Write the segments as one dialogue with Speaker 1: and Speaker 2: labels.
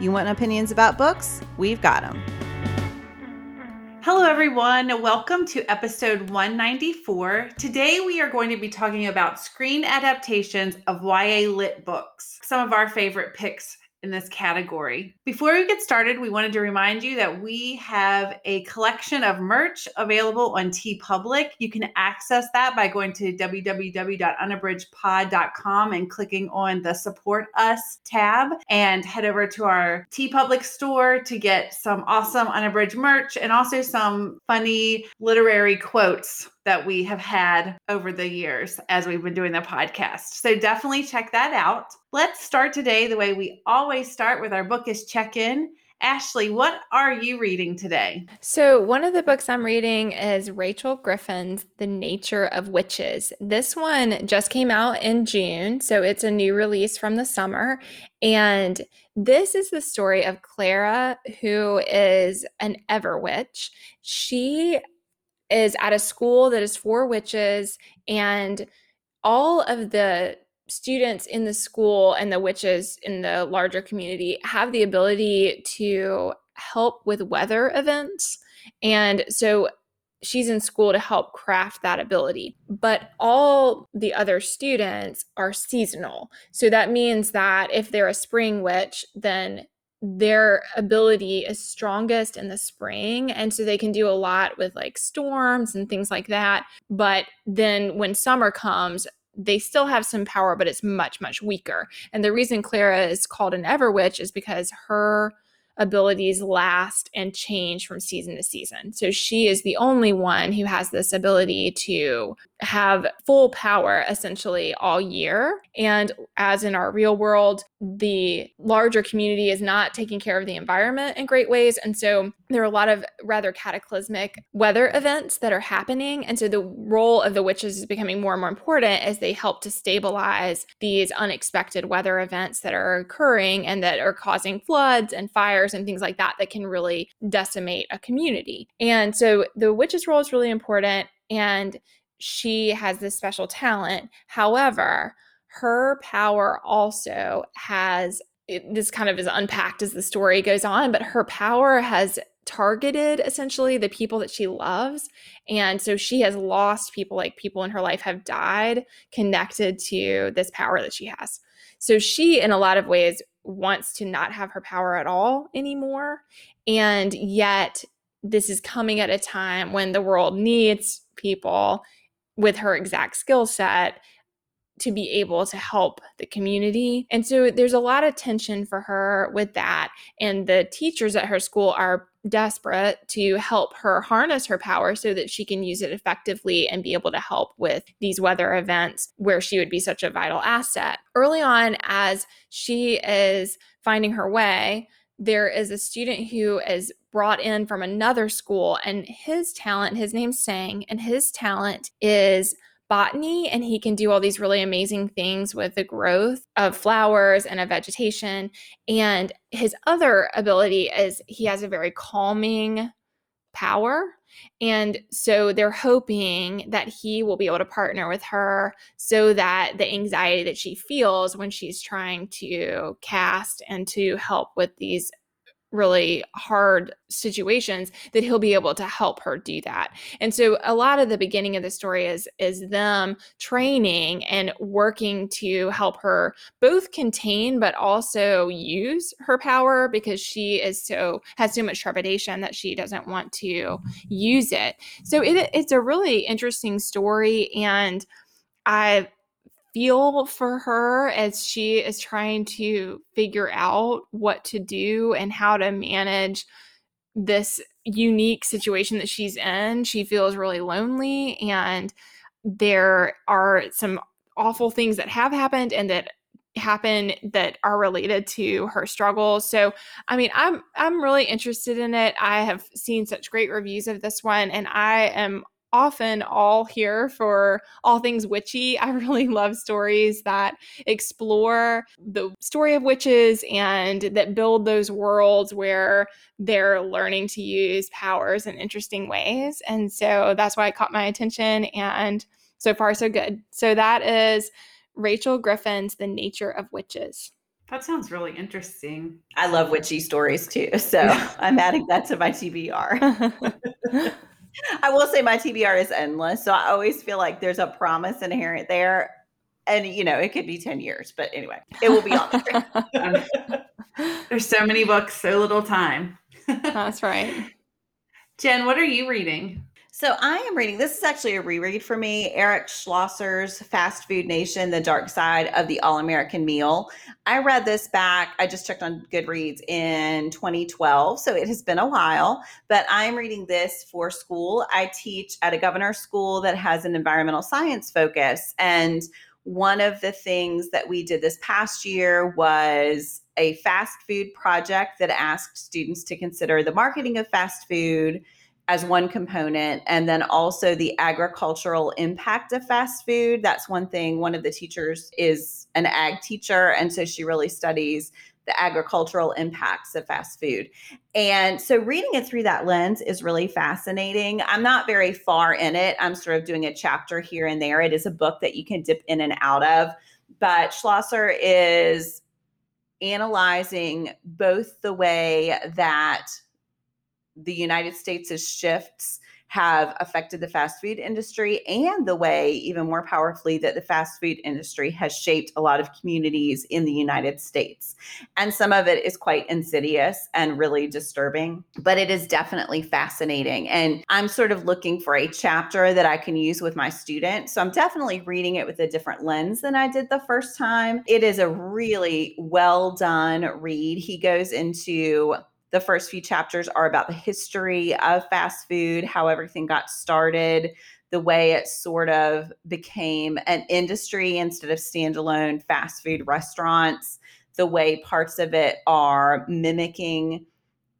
Speaker 1: You want opinions about books? We've got them.
Speaker 2: Hello, everyone. Welcome to episode 194. Today, we are going to be talking about screen adaptations of YA lit books, some of our favorite picks in this category. Before we get started, we wanted to remind you that we have a collection of merch available on TeePublic. You can access that by going to www.unabridgedpod.com and clicking on the Support Us tab and head over to our TeePublic store to get some awesome unabridged merch and also some funny literary quotes that we have had over the years as we've been doing the podcast. So definitely check that out. Let's start today the way we always start with our bookish check in. Ashley, what are you reading today?
Speaker 3: So, one of the books I'm reading is Rachel Griffin's The Nature of Witches. This one just came out in June, so it's a new release from the summer. And this is the story of Clara, who is an Ever Witch. She is at a school that is for witches and all of the students in the school and the witches in the larger community have the ability to help with weather events and so she's in school to help craft that ability. But all the other students are seasonal. So that means that if they're a spring witch, then their ability is strongest in the spring and so they can do a lot with like storms and things like that but then when summer comes they still have some power but it's much much weaker and the reason clara is called an everwitch is because her abilities last and change from season to season. So she is the only one who has this ability to have full power essentially all year. And as in our real world, the larger community is not taking care of the environment in great ways. And so there are a lot of rather cataclysmic weather events that are happening. And so the role of the witches is becoming more and more important as they help to stabilize these unexpected weather events that are occurring and that are causing floods and fires and things like that that can really decimate a community. And so the witch's role is really important. And she has this special talent. However, her power also has it, this kind of is unpacked as the story goes on, but her power has targeted essentially the people that she loves. And so she has lost people, like people in her life have died connected to this power that she has. So she, in a lot of ways, wants to not have her power at all anymore. And yet, this is coming at a time when the world needs people with her exact skill set to be able to help the community. And so there's a lot of tension for her with that. And the teachers at her school are desperate to help her harness her power so that she can use it effectively and be able to help with these weather events where she would be such a vital asset. Early on, as she is finding her way, there is a student who is brought in from another school and his talent his name's sang and his talent is botany and he can do all these really amazing things with the growth of flowers and of vegetation. And his other ability is he has a very calming power and so they're hoping that he will be able to partner with her so that the anxiety that she feels when she's trying to cast and to help with these really hard situations that he'll be able to help her do that. And so a lot of the beginning of the story is is them training and working to help her both contain but also use her power because she is so has so much trepidation that she doesn't want to use it. So it, it's a really interesting story and I feel for her as she is trying to figure out what to do and how to manage this unique situation that she's in. She feels really lonely, and there are some awful things that have happened and that happen that are related to her struggles. So, I mean, I'm I'm really interested in it. I have seen such great reviews of this one and I am often all here for all things witchy. I really love stories that explore the story of witches and that build those worlds where they're learning to use powers in interesting ways. And so that's why it caught my attention and so far so good. So that is Rachel Griffin's The Nature of Witches.
Speaker 2: That sounds really interesting.
Speaker 1: I love witchy stories too. So I'm adding that to my TBR. I will say my TBR is endless. So I always feel like there's a promise inherent there. And, you know, it could be 10 years, but anyway, it will be on there.
Speaker 2: there's so many books, so little time.
Speaker 3: That's right.
Speaker 2: Jen, what are you reading?
Speaker 1: So I am reading, this is actually a reread for me Eric Schlosser's Fast Food Nation, The Dark Side of the All American Meal. I read this back, I just checked on Goodreads in 2012, so it has been a while, but I'm reading this for school. I teach at a governor school that has an environmental science focus. And one of the things that we did this past year was a fast food project that asked students to consider the marketing of fast food as one component and then also the agricultural impact of fast food. That's one thing one of the teachers is an ag teacher and so she really studies the agricultural impacts of fast food. And so reading it through that lens is really fascinating. I'm not very far in it. I'm sort of doing a chapter here and there. It is a book that you can dip in and out of. But schlosser is analyzing both the way that the United States' shifts have affected the fast food industry and the way, even more powerfully, that the fast food industry has shaped a lot of communities in the United States. And some of it is quite insidious and really disturbing, but it is definitely fascinating. And I'm sort of looking for a chapter that I can use with my students. So I'm definitely reading it with a different lens than I did the first time. It is a really well done read. He goes into the first few chapters are about the history of fast food, how everything got started, the way it sort of became an industry instead of standalone fast food restaurants, the way parts of it are mimicking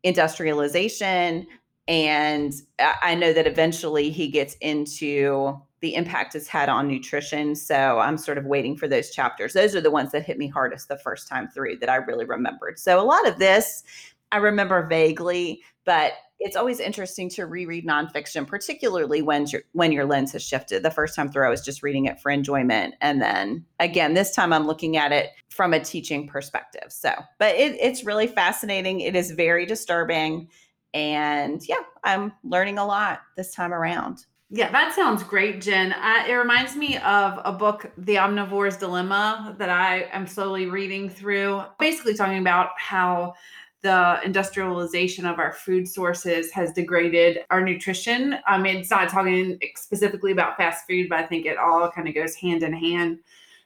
Speaker 1: industrialization. And I know that eventually he gets into the impact it's had on nutrition. So I'm sort of waiting for those chapters. Those are the ones that hit me hardest the first time through that I really remembered. So a lot of this I remember vaguely, but it's always interesting to reread nonfiction, particularly when your when your lens has shifted. The first time through, I was just reading it for enjoyment, and then again, this time I'm looking at it from a teaching perspective. So, but it, it's really fascinating. It is very disturbing, and yeah, I'm learning a lot this time around.
Speaker 2: Yeah, that sounds great, Jen. Uh, it reminds me of a book, The Omnivore's Dilemma, that I am slowly reading through, basically talking about how the industrialization of our food sources has degraded our nutrition. I mean, it's not talking specifically about fast food, but I think it all kind of goes hand in hand.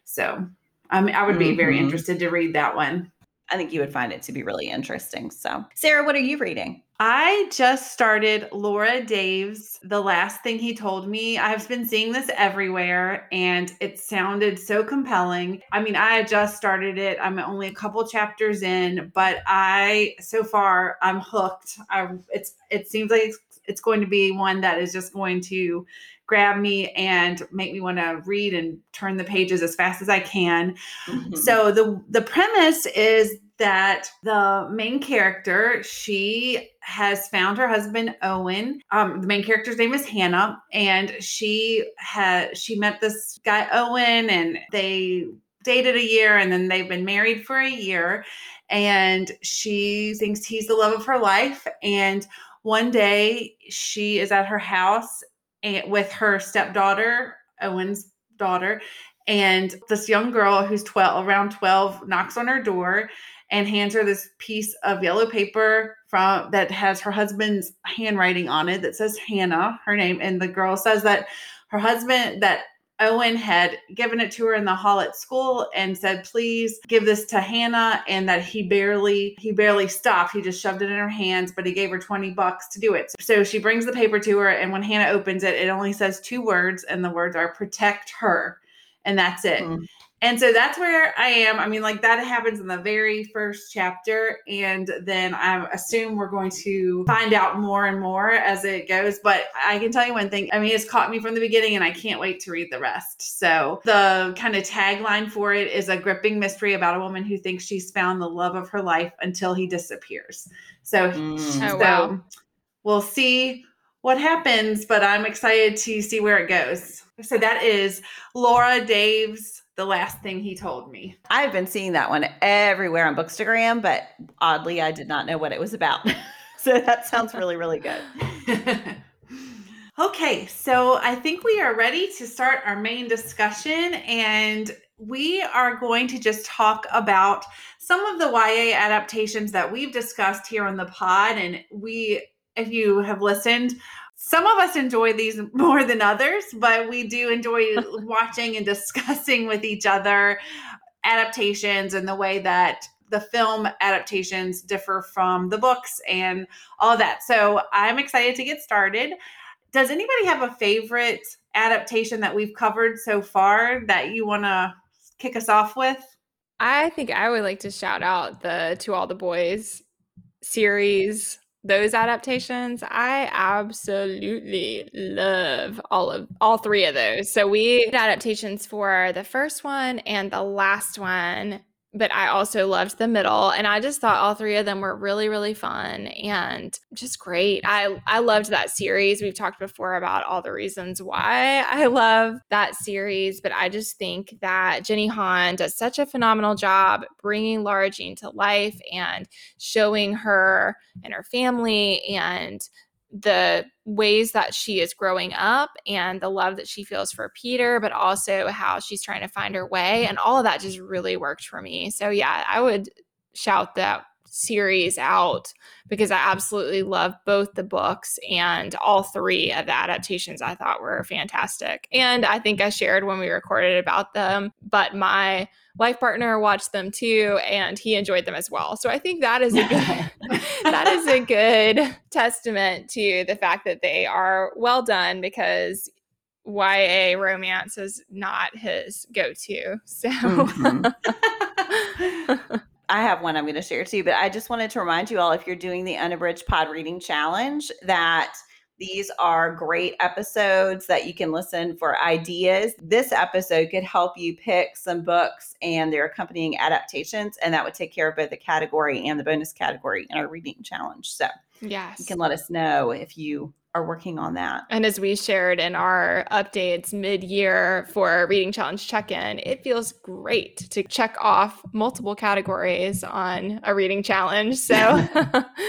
Speaker 2: So I mean, I would be mm-hmm. very interested to read that one.
Speaker 1: I think you would find it to be really interesting. So, Sarah, what are you reading?
Speaker 2: I just started Laura Dave's, the last thing he told me. I've been seeing this everywhere and it sounded so compelling. I mean, I just started it. I'm only a couple chapters in, but I so far I'm hooked. I it's it seems like it's, it's going to be one that is just going to grab me and make me want to read and turn the pages as fast as I can. Mm-hmm. So the the premise is that the main character she has found her husband owen. Um, the main character's name is hannah and she had she met this guy owen and they dated a year and then they've been married for a year and she thinks he's the love of her life and one day she is at her house with her stepdaughter, Owen's daughter, and this young girl who's 12 around 12 knocks on her door and hands her this piece of yellow paper from that has her husband's handwriting on it that says Hannah, her name, and the girl says that her husband that Owen had given it to her in the hall at school and said, "Please give this to Hannah," and that he barely he barely stopped. He just shoved it in her hands, but he gave her 20 bucks to do it. So she brings the paper to her and when Hannah opens it, it only says two words and the words are protect her. And that's it. Mm-hmm. And so that's where I am. I mean, like that happens in the very first chapter. And then I assume we're going to find out more and more as it goes. But I can tell you one thing I mean, it's caught me from the beginning and I can't wait to read the rest. So the kind of tagline for it is a gripping mystery about a woman who thinks she's found the love of her life until he disappears. So,
Speaker 1: Mm.
Speaker 3: Oh,
Speaker 2: so
Speaker 3: wow.
Speaker 2: we'll see what happens, but I'm excited to see where it goes. So that is Laura Dave's The Last Thing He Told Me.
Speaker 1: I've been seeing that one everywhere on Bookstagram, but oddly, I did not know what it was about. so that sounds really, really good.
Speaker 2: okay, so I think we are ready to start our main discussion, and we are going to just talk about some of the YA adaptations that we've discussed here on the pod. And we, if you have listened, some of us enjoy these more than others, but we do enjoy watching and discussing with each other adaptations and the way that the film adaptations differ from the books and all that. So I'm excited to get started. Does anybody have a favorite adaptation that we've covered so far that you want to kick us off with?
Speaker 3: I think I would like to shout out the To All the Boys series, those adaptations. I absolutely love all of all three of those. So we did adaptations for the first one and the last one, but I also loved the middle and I just thought all three of them were really really fun and just great. I I loved that series. We've talked before about all the reasons why I love that series, but I just think that Jenny Han does such a phenomenal job bringing Lara Jean to life and showing her and her family and the ways that she is growing up and the love that she feels for Peter, but also how she's trying to find her way. And all of that just really worked for me. So, yeah, I would shout that series out because I absolutely love both the books and all three of the adaptations I thought were fantastic. And I think I shared when we recorded about them, but my life partner watched them too and he enjoyed them as well. So I think that is a good that is a good testament to the fact that they are well done because YA romance is not his go-to. So
Speaker 1: Mhm. I have one I'm going to share too, but I just wanted to remind you all if you're doing the unabridged pod reading challenge that these are great episodes that you can listen for ideas. This episode could help you pick some books and their accompanying adaptations, and that would take care of both the category and the bonus category in our reading challenge. So
Speaker 3: yes.
Speaker 1: you can let us know if you are working on that.
Speaker 3: And as we shared in our updates mid year for Reading Challenge check in, it feels great to check off multiple categories on a reading challenge. So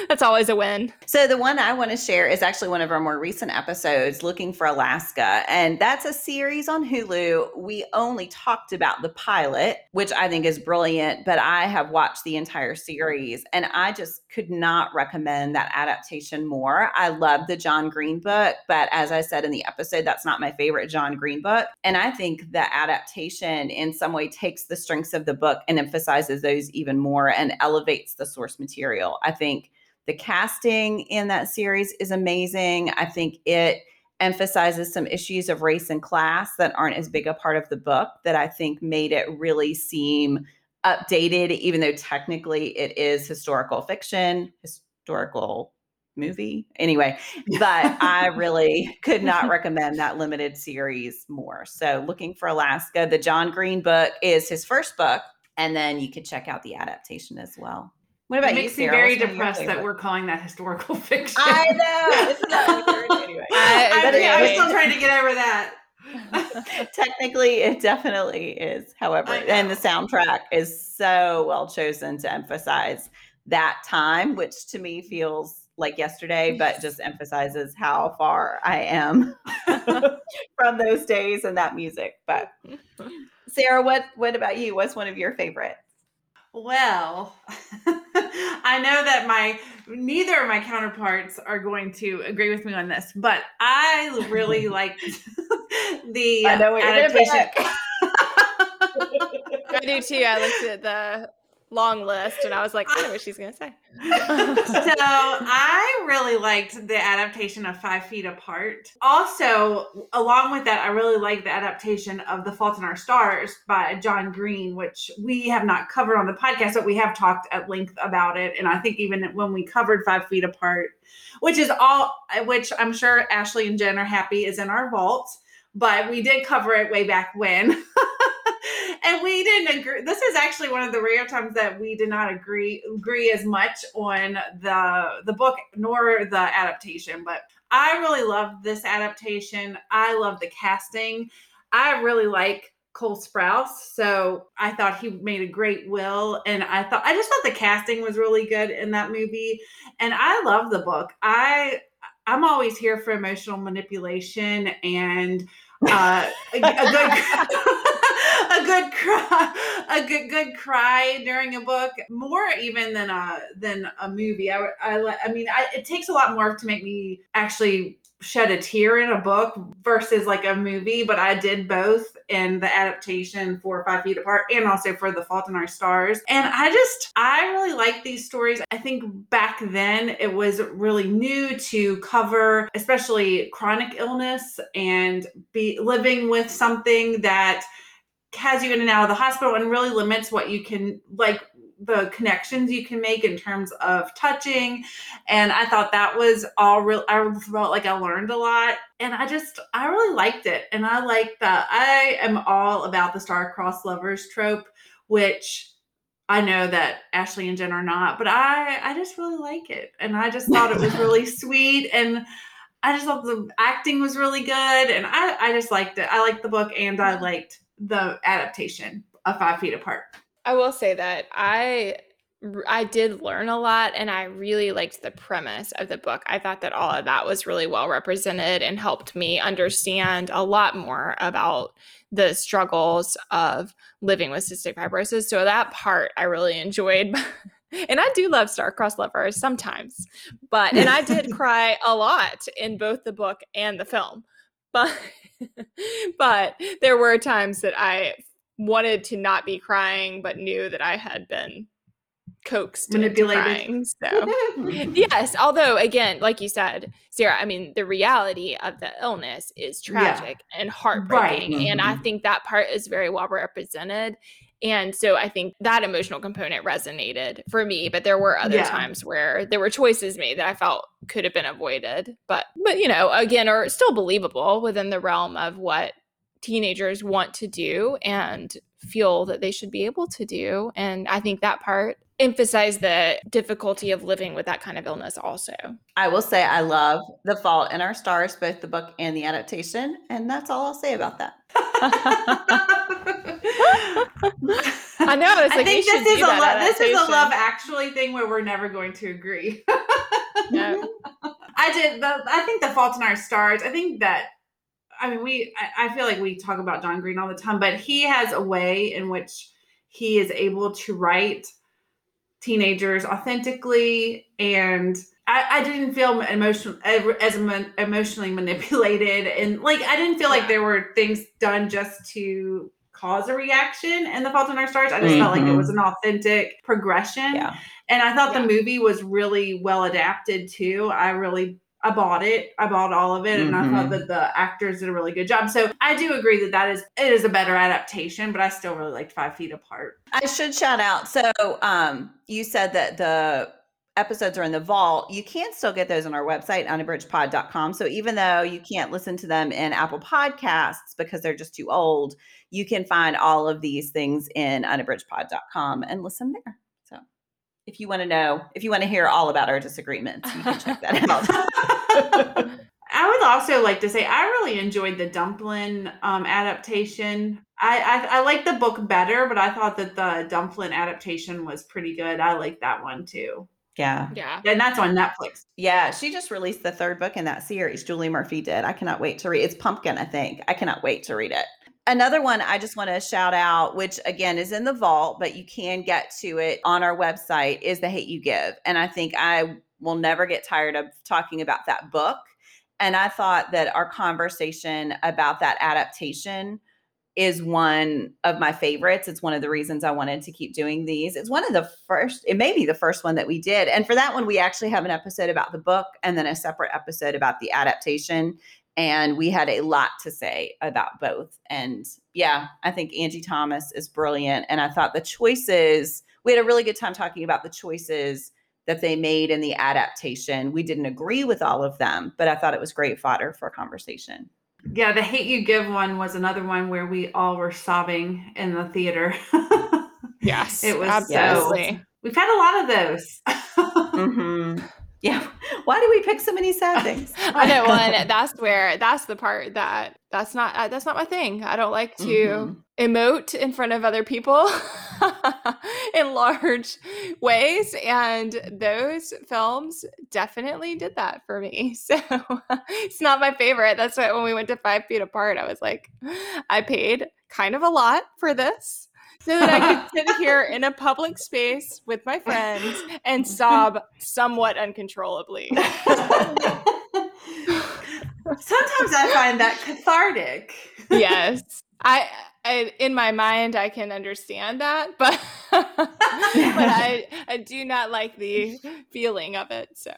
Speaker 3: that's always a win.
Speaker 1: So the one I want to share is actually one of our more recent episodes, Looking for Alaska. And that's a series on Hulu. We only talked about the pilot, which I think is brilliant, but I have watched the entire series and I just could not recommend that adaptation more. I love the John Green book, but as I said in the episode, that's not my favorite John Green book. And I think the adaptation in some way takes the strengths of the book and emphasizes those even more and elevates the source material. I think the casting in that series is amazing. I think it emphasizes some issues of race and class that aren't as big a part of the book that I think made it really seem updated, even though technically it is historical fiction, historical movie. Anyway, but I really could not recommend that limited series more. So, Looking for Alaska, the John Green book is his first book, and then you could check out the adaptation as well. What about
Speaker 2: it
Speaker 1: you,
Speaker 2: makes me very
Speaker 1: What's one of your
Speaker 2: depressed that we're calling that historical fiction.
Speaker 1: I know. Isn't? Anyway.
Speaker 3: I
Speaker 2: I'm, I'm still trying to get over that.
Speaker 1: Technically, it definitely is. However, and the soundtrack is so well chosen to emphasize that time, which to me feels like yesterday, but just emphasizes how far I am from those days and that music. But Sarah, what what about you? What's one of your favorites?
Speaker 2: Well, I know that my neither of my counterparts are going to agree with me on this, but I really like the
Speaker 1: I know what you're uh,
Speaker 2: adaptation.
Speaker 3: I do too. I looked at the long list, and I was like, I know what she's gonna say.
Speaker 2: so I really liked the adaptation of Five Feet Apart. Also, along with that, I really like the adaptation of The Fault in Our Stars by John Green, which we have not covered on the podcast, but we have talked at length about it. And I think even when we covered Five Feet Apart, which is all, which I'm sure Ashley and Jen are happy is in our vault, but we did cover it way back when. and we didn't agree. This is actually one of the rare times that we did not agree agree as much on the the book nor the adaptation. But I really love this adaptation. I love the casting. I really like Cole Sprouse, so I thought he made a great Will, and I thought I just thought the casting was really good in that movie, and I love the book. I I'm always here for emotional manipulation and uh, a, a good good cry, a good good cry during a book, more even than a than a movie. I I, I mean, I, it takes a lot more to make me actually shed a tear in a book versus like a movie, but I did both in the adaptation for Five Feet Apart and also for The Fault in Our Stars. And I just, I really like these stories. I think back then it was really new to cover, especially chronic illness and be living with something that has you in and out of the hospital and really limits what you can like the connections you can make in terms of touching. And i thought that was all real i felt like i learned a lot. And i just i really liked it. And i like that i am all about the star-crossed lovers trope which i know that ashley and jen are not but i i just really like it. And i just thought it was really sweet. And i just thought the acting was really good. And i i just liked it. I liked the book and i liked the adaptation of Five Feet Apart.
Speaker 3: I will say that I I did learn a lot and I really liked the premise of the book. I thought that all of that was really well represented and helped me understand a lot more about the struggles of living with cystic fibrosis. So that part I really enjoyed. and I do love star-crossed lovers sometimes. But and I did cry a lot in both the book and the film. But but there were times that I wanted to not be crying, but knew that I had been coaxed manipulated. Crying, so yes, although again, like you said, Sarah, I mean, the reality of the illness is tragic yeah. and heartbreaking, right. and mm-hmm. I think that part is very well represented. And so I think that emotional component resonated for me, but there were other yeah. times where there were choices made that I felt could have been avoided. But but you know, again, are still believable within the realm of what teenagers want to do and feel that they should be able to do. And I think that part emphasized the difficulty of living with that kind of illness also.
Speaker 1: I will say I love The Fault in Our Stars, both the book and the adaptation. And that's all I'll say about that.
Speaker 3: I know. It's like I think this is a lo-
Speaker 2: this is a love actually thing where we're never going to agree. no. I did. The, I think the Fault in Our Stars. I think that. I mean, we. I, I feel like we talk about John Green all the time, but he has a way in which he is able to write teenagers authentically and I, I didn't feel emotional as emotionally manipulated and like I didn't feel like there were things done just to cause a reaction in the Fault in Our Stars. I just mm-hmm. felt like it mm-hmm. was an authentic progression. Yeah. And I thought yeah. the movie was really well adapted too. I really I bought it. I bought all of it, and mm-hmm. I thought mm-hmm. that the actors did a really good job. So I do agree that that is it is a better adaptation, but I still really liked Five Feet Apart.
Speaker 1: I should shout out. So um, you said that the episodes are in the vault. You can still get those on our website, unabridgedpod.com. So even though you can't listen to them in Apple Podcasts because they're just too old, you can find all of these things in unabridgedpod.com and listen there. So if you want to know, if you want to hear all about our disagreements, you can check that
Speaker 2: out. I would also like to say I really enjoyed the Dumplin um, adaptation. I, I I like the book better, but I thought that the Dumplin adaptation was pretty good. I like that one too.
Speaker 1: Yeah.
Speaker 3: Yeah.
Speaker 2: And that's on Netflix.
Speaker 1: Yeah. She just released the third book in that series. Julie Murphy did. I cannot wait to read It's Pumpkin, I think. I cannot wait to read it. Another one I just want to shout out, which again is in the vault, but you can get to it on our website, is The Hate You Give. And I think I will never get tired of talking about that book. And I thought that our conversation about that adaptation is one of my favorites. It's one of the reasons I wanted to keep doing these. It's one of the first, it may be the first one that we did. And for that one, we actually have an episode about the book and then a separate episode about the adaptation. And we had a lot to say about both. And yeah, I think Angie Thomas is brilliant. And I thought the choices, we had a really good time talking about the choices that they made in the adaptation. We didn't agree with all of them, but I thought it was great fodder for conversation.
Speaker 2: Yeah, the Hate You Give one was another one where we all were sobbing in the theater.
Speaker 3: yes,
Speaker 2: it was
Speaker 3: absolutely.
Speaker 2: So, we've had a lot of those.
Speaker 1: mm-hmm. Yeah. Why do we pick so many sad things?
Speaker 3: I know. Well, that's where that's the part that that's not uh, that's not my thing. I don't like to mm-hmm. emote in front of other people in large ways, and those films definitely did that for me. So it's not my favorite. That's why when we went to Five Feet Apart, I was like, I paid kind of a lot for this so that I could sit here in a public space with my friends and sob somewhat uncontrollably.
Speaker 2: Sometimes I find that cathartic.
Speaker 3: yes. I, I, in my mind I can understand that, but but I I do not like the feeling of it. So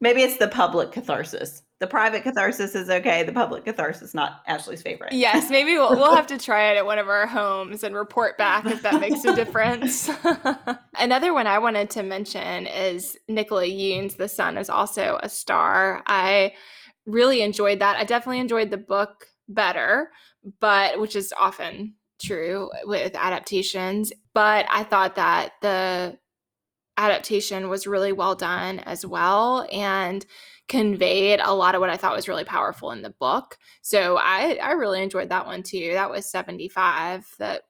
Speaker 1: maybe it's the public catharsis the private catharsis is okay. The public catharsis is not Ashley's favorite.
Speaker 3: Yes, maybe we'll we'll have to try it at one of our homes and report back if that makes a difference. Another one I wanted to mention is Nicola Yoon's The Sun is also a star. I really enjoyed that. I definitely enjoyed the book better, but which is often true with adaptations, but I thought that the adaptation was really well done as well and conveyed a lot of what I thought was really powerful in the book. So I I really enjoyed that one too. That was 75 that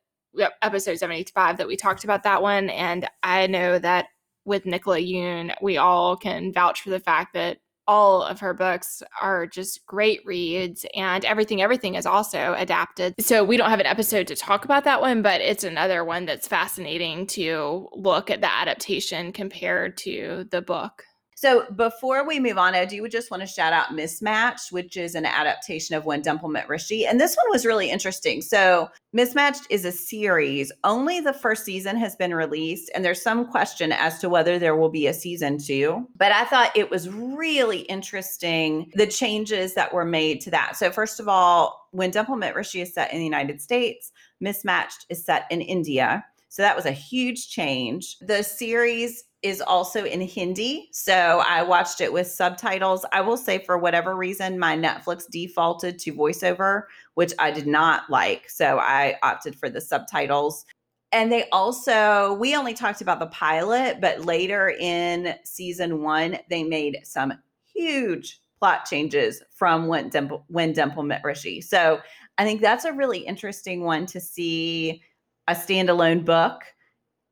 Speaker 3: episode 75 that we talked about that one and I know that with Nicola Yoon we all can vouch for the fact that all of her books are just great reads and everything everything is also adapted. So we don't have an episode to talk about that one but it's another one that's fascinating to look at the adaptation compared to the book
Speaker 1: so before we move on, I do just want to shout out Mismatched, which is an adaptation of When Dimple Met Rishi. And this one was really interesting. So Mismatched is a series. Only the first season has been released, and there's some question as to whether there will be a season two. But I thought it was really interesting the changes that were made to that. So first of all, When Dimple Met Rishi is set in the United States, Mismatched is set in India. So that was a huge change. The series is also in Hindi. So I watched it with subtitles. I will say, for whatever reason, my Netflix defaulted to voiceover, which I did not like. So I opted for the subtitles. And they also, we only talked about the pilot, but later in season one, they made some huge plot changes from when Dimple, when Dimple met Rishi. So I think that's a really interesting one to see a standalone book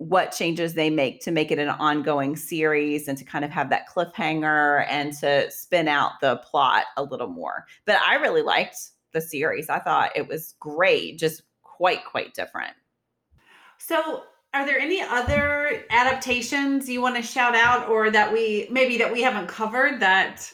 Speaker 1: what changes they make to make it an ongoing series and to kind of have that cliffhanger and to spin out the plot a little more. But I really liked the series. I thought it was great, just quite, quite different.
Speaker 2: So, are there any other adaptations you want to shout out or that we maybe that we haven't covered that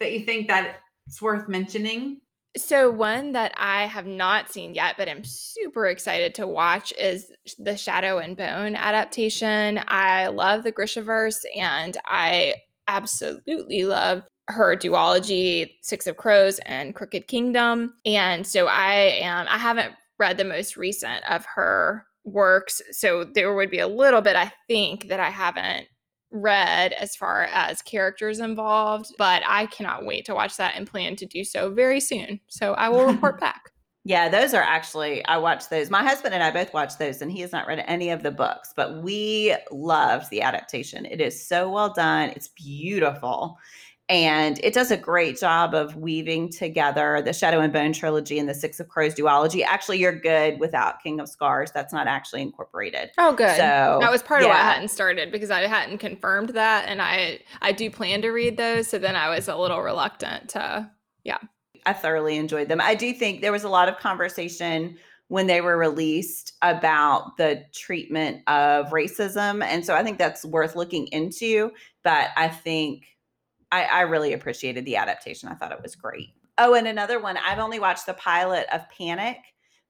Speaker 2: that you think that it's worth mentioning?
Speaker 3: So one that I have not seen yet, but I'm super excited to watch is the Shadow and Bone adaptation. I love the Grishaverse and I absolutely love her duology, Six of Crows and Crooked Kingdom. And so I am I haven't read the most recent of her works. So there would be a little bit, I think, that I haven't read as far as characters involved, but I cannot wait to watch that and plan to do so very soon. So I will report back.
Speaker 1: Yeah, those are actually, I watched those. My husband and I both watched those, and he has not read any of the books, but we loved the adaptation. It is so well done, it's beautiful. And it does a great job of weaving together the Shadow and Bone trilogy and the Six of Crows duology. Actually, you're good without King of Scars. That's not actually incorporated.
Speaker 3: Oh, good. So that was part yeah. of why I hadn't started because I hadn't confirmed that, and I I do plan to read those. So then I was a little reluctant to, yeah.
Speaker 1: I thoroughly enjoyed them. I do think there was a lot of conversation when they were released about the treatment of racism, and so I think that's worth looking into. But I think I, I really appreciated the adaptation. I thought it was great. Oh, and another one, I've only watched the pilot of Panic,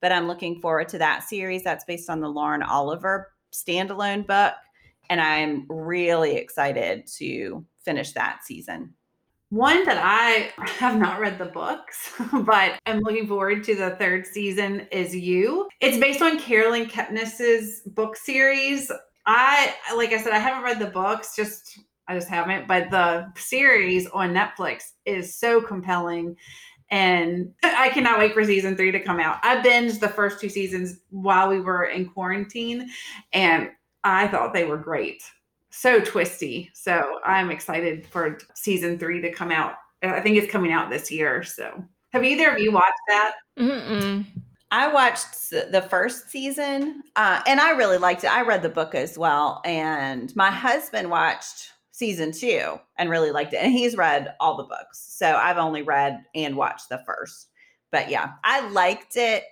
Speaker 1: but I'm looking forward to that series. That's based on the Lauren Oliver standalone book. And I'm really excited to finish that season.
Speaker 2: One that I have not read the books, but I'm looking forward to the third season is You. It's based on Caroline Kepnes's book series. I like I said, I haven't read the books, just I just haven't, but the series on Netflix is so compelling. And I cannot wait for season three to come out. I binged the first two seasons while we were in quarantine, and I thought they were great so twisty. So I'm excited for season three to come out. I think it's coming out this year. So have either of you watched that?
Speaker 3: Mm-mm.
Speaker 1: I watched the first season uh, and I really liked it. I read the book as well. And my husband watched season two and really liked it. And he's read all the books. So I've only read and watched the first. But yeah, I liked it.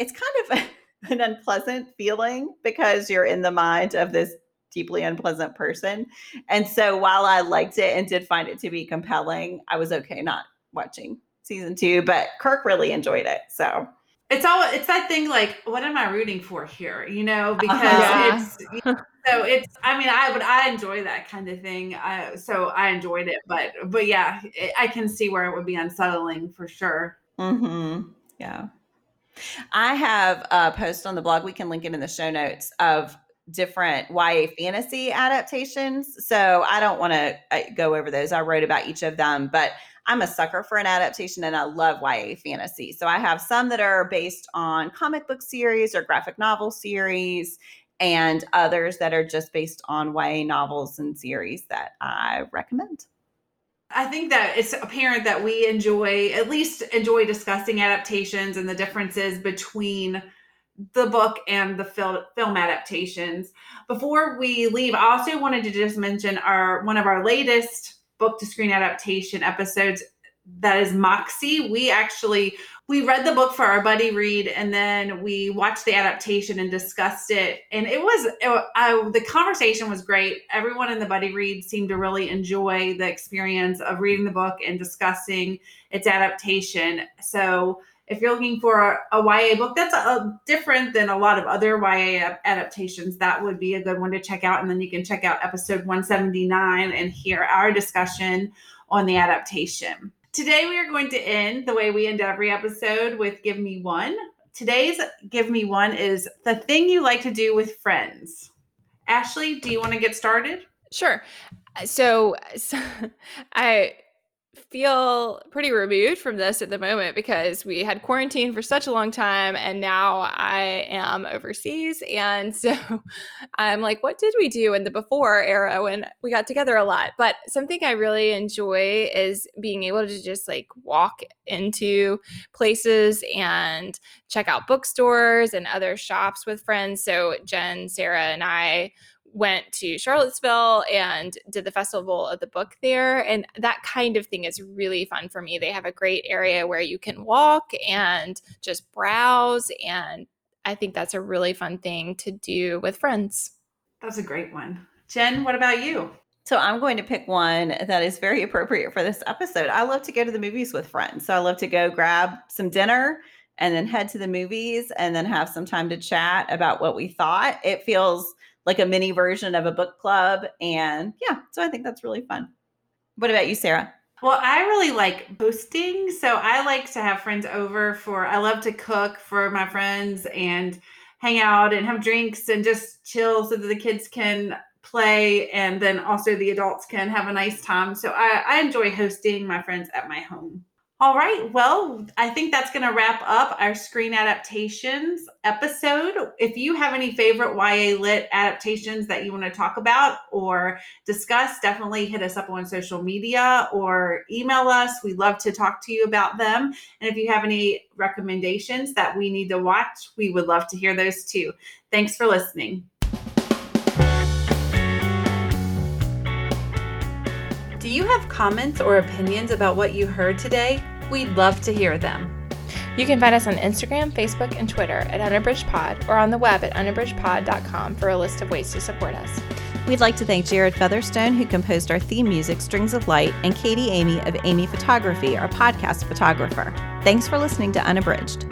Speaker 1: It's kind of an unpleasant feeling because you're in the mind of this deeply unpleasant person. And so while I liked it and did find it to be compelling, I was okay not watching season two, but Kirk really enjoyed it. So
Speaker 2: it's all it's that thing like what am i rooting for here you know because uh-huh. it's you know, so it's i mean i would i enjoy that kind of thing I, so i enjoyed it but but yeah it, i can see where it would be unsettling for sure
Speaker 1: mm-hmm. yeah i have a post on the blog we can link it in the show notes of different YA fantasy adaptations. So I don't want to go over those. I wrote about each of them, but I'm a sucker for an adaptation and I love YA fantasy. So I have some that are based on comic book series or graphic novel series, and others that are just based on YA novels and series that I recommend.
Speaker 2: I think that it's apparent that we enjoy, at least enjoy discussing adaptations and the differences between the book and the film film adaptations. Before we leave, I also wanted to just mention our one of our latest book to screen adaptation episodes. That is Moxie. We actually we read the book for our buddy read and then we watched the adaptation and discussed it. And it was it, I, the conversation was great. Everyone in the buddy read seemed to really enjoy the experience of reading the book and discussing its adaptation. So if you're looking for a, a YA book that's a, a, different than a lot of other YA adaptations, that would be a good one to check out. And then you can check out episode 179 and hear our discussion on the adaptation. Today, we are going to end the way we end every episode with Give Me One. Today's Give Me One is the thing you like to do with friends. Ashley, do you want to get started?
Speaker 3: Sure. So, so I feel pretty removed from this at the moment because we had quarantine for such a long time and now I am overseas. And so I'm like, what did we do in the before era when we got together a lot? But something I really enjoy is being able to just like walk into places and check out bookstores and other shops with friends. So Jen, Sarah, and I went to Charlottesville and did the festival of the book there. And that kind of thing is really fun for me. They have a great area where you can walk and just browse. And I think that's a really fun thing to do with friends.
Speaker 2: That's a great one. Jen, what about you?
Speaker 1: So I'm going to pick one that is very appropriate for this episode. I love to go to the movies with friends. So I love to go grab some dinner and then head to the movies and then have some time to chat about what we thought. It feels like a mini version of a book club. And yeah, so I think that's really fun. What about you, Sarah?
Speaker 2: Well, I really like hosting. So I like to have friends over for, I love to cook for my friends and hang out and have drinks and just chill so that the kids can play and then also the adults can have a nice time. So I, I enjoy hosting my friends at my home. All right. Well, I think that's going to wrap up our screen adaptations episode. If you have any favorite YA lit adaptations that you want to talk about or discuss, definitely hit us up on social media or email us. We'd love to talk to you about them. And if you have any recommendations that we need to watch, we would love to hear those too. Thanks for listening. Do you have comments or opinions about what you heard today? We'd love to hear them.
Speaker 3: You can find us on Instagram, Facebook, and Twitter at UnabridgedPod or on the web at unabridgedpod.com for a list of ways to support us.
Speaker 1: We'd like to thank Jared Featherstone, who composed our theme music, Strings of Light, and Katie Amy of Amy Photography, our podcast photographer. Thanks for listening to Unabridged.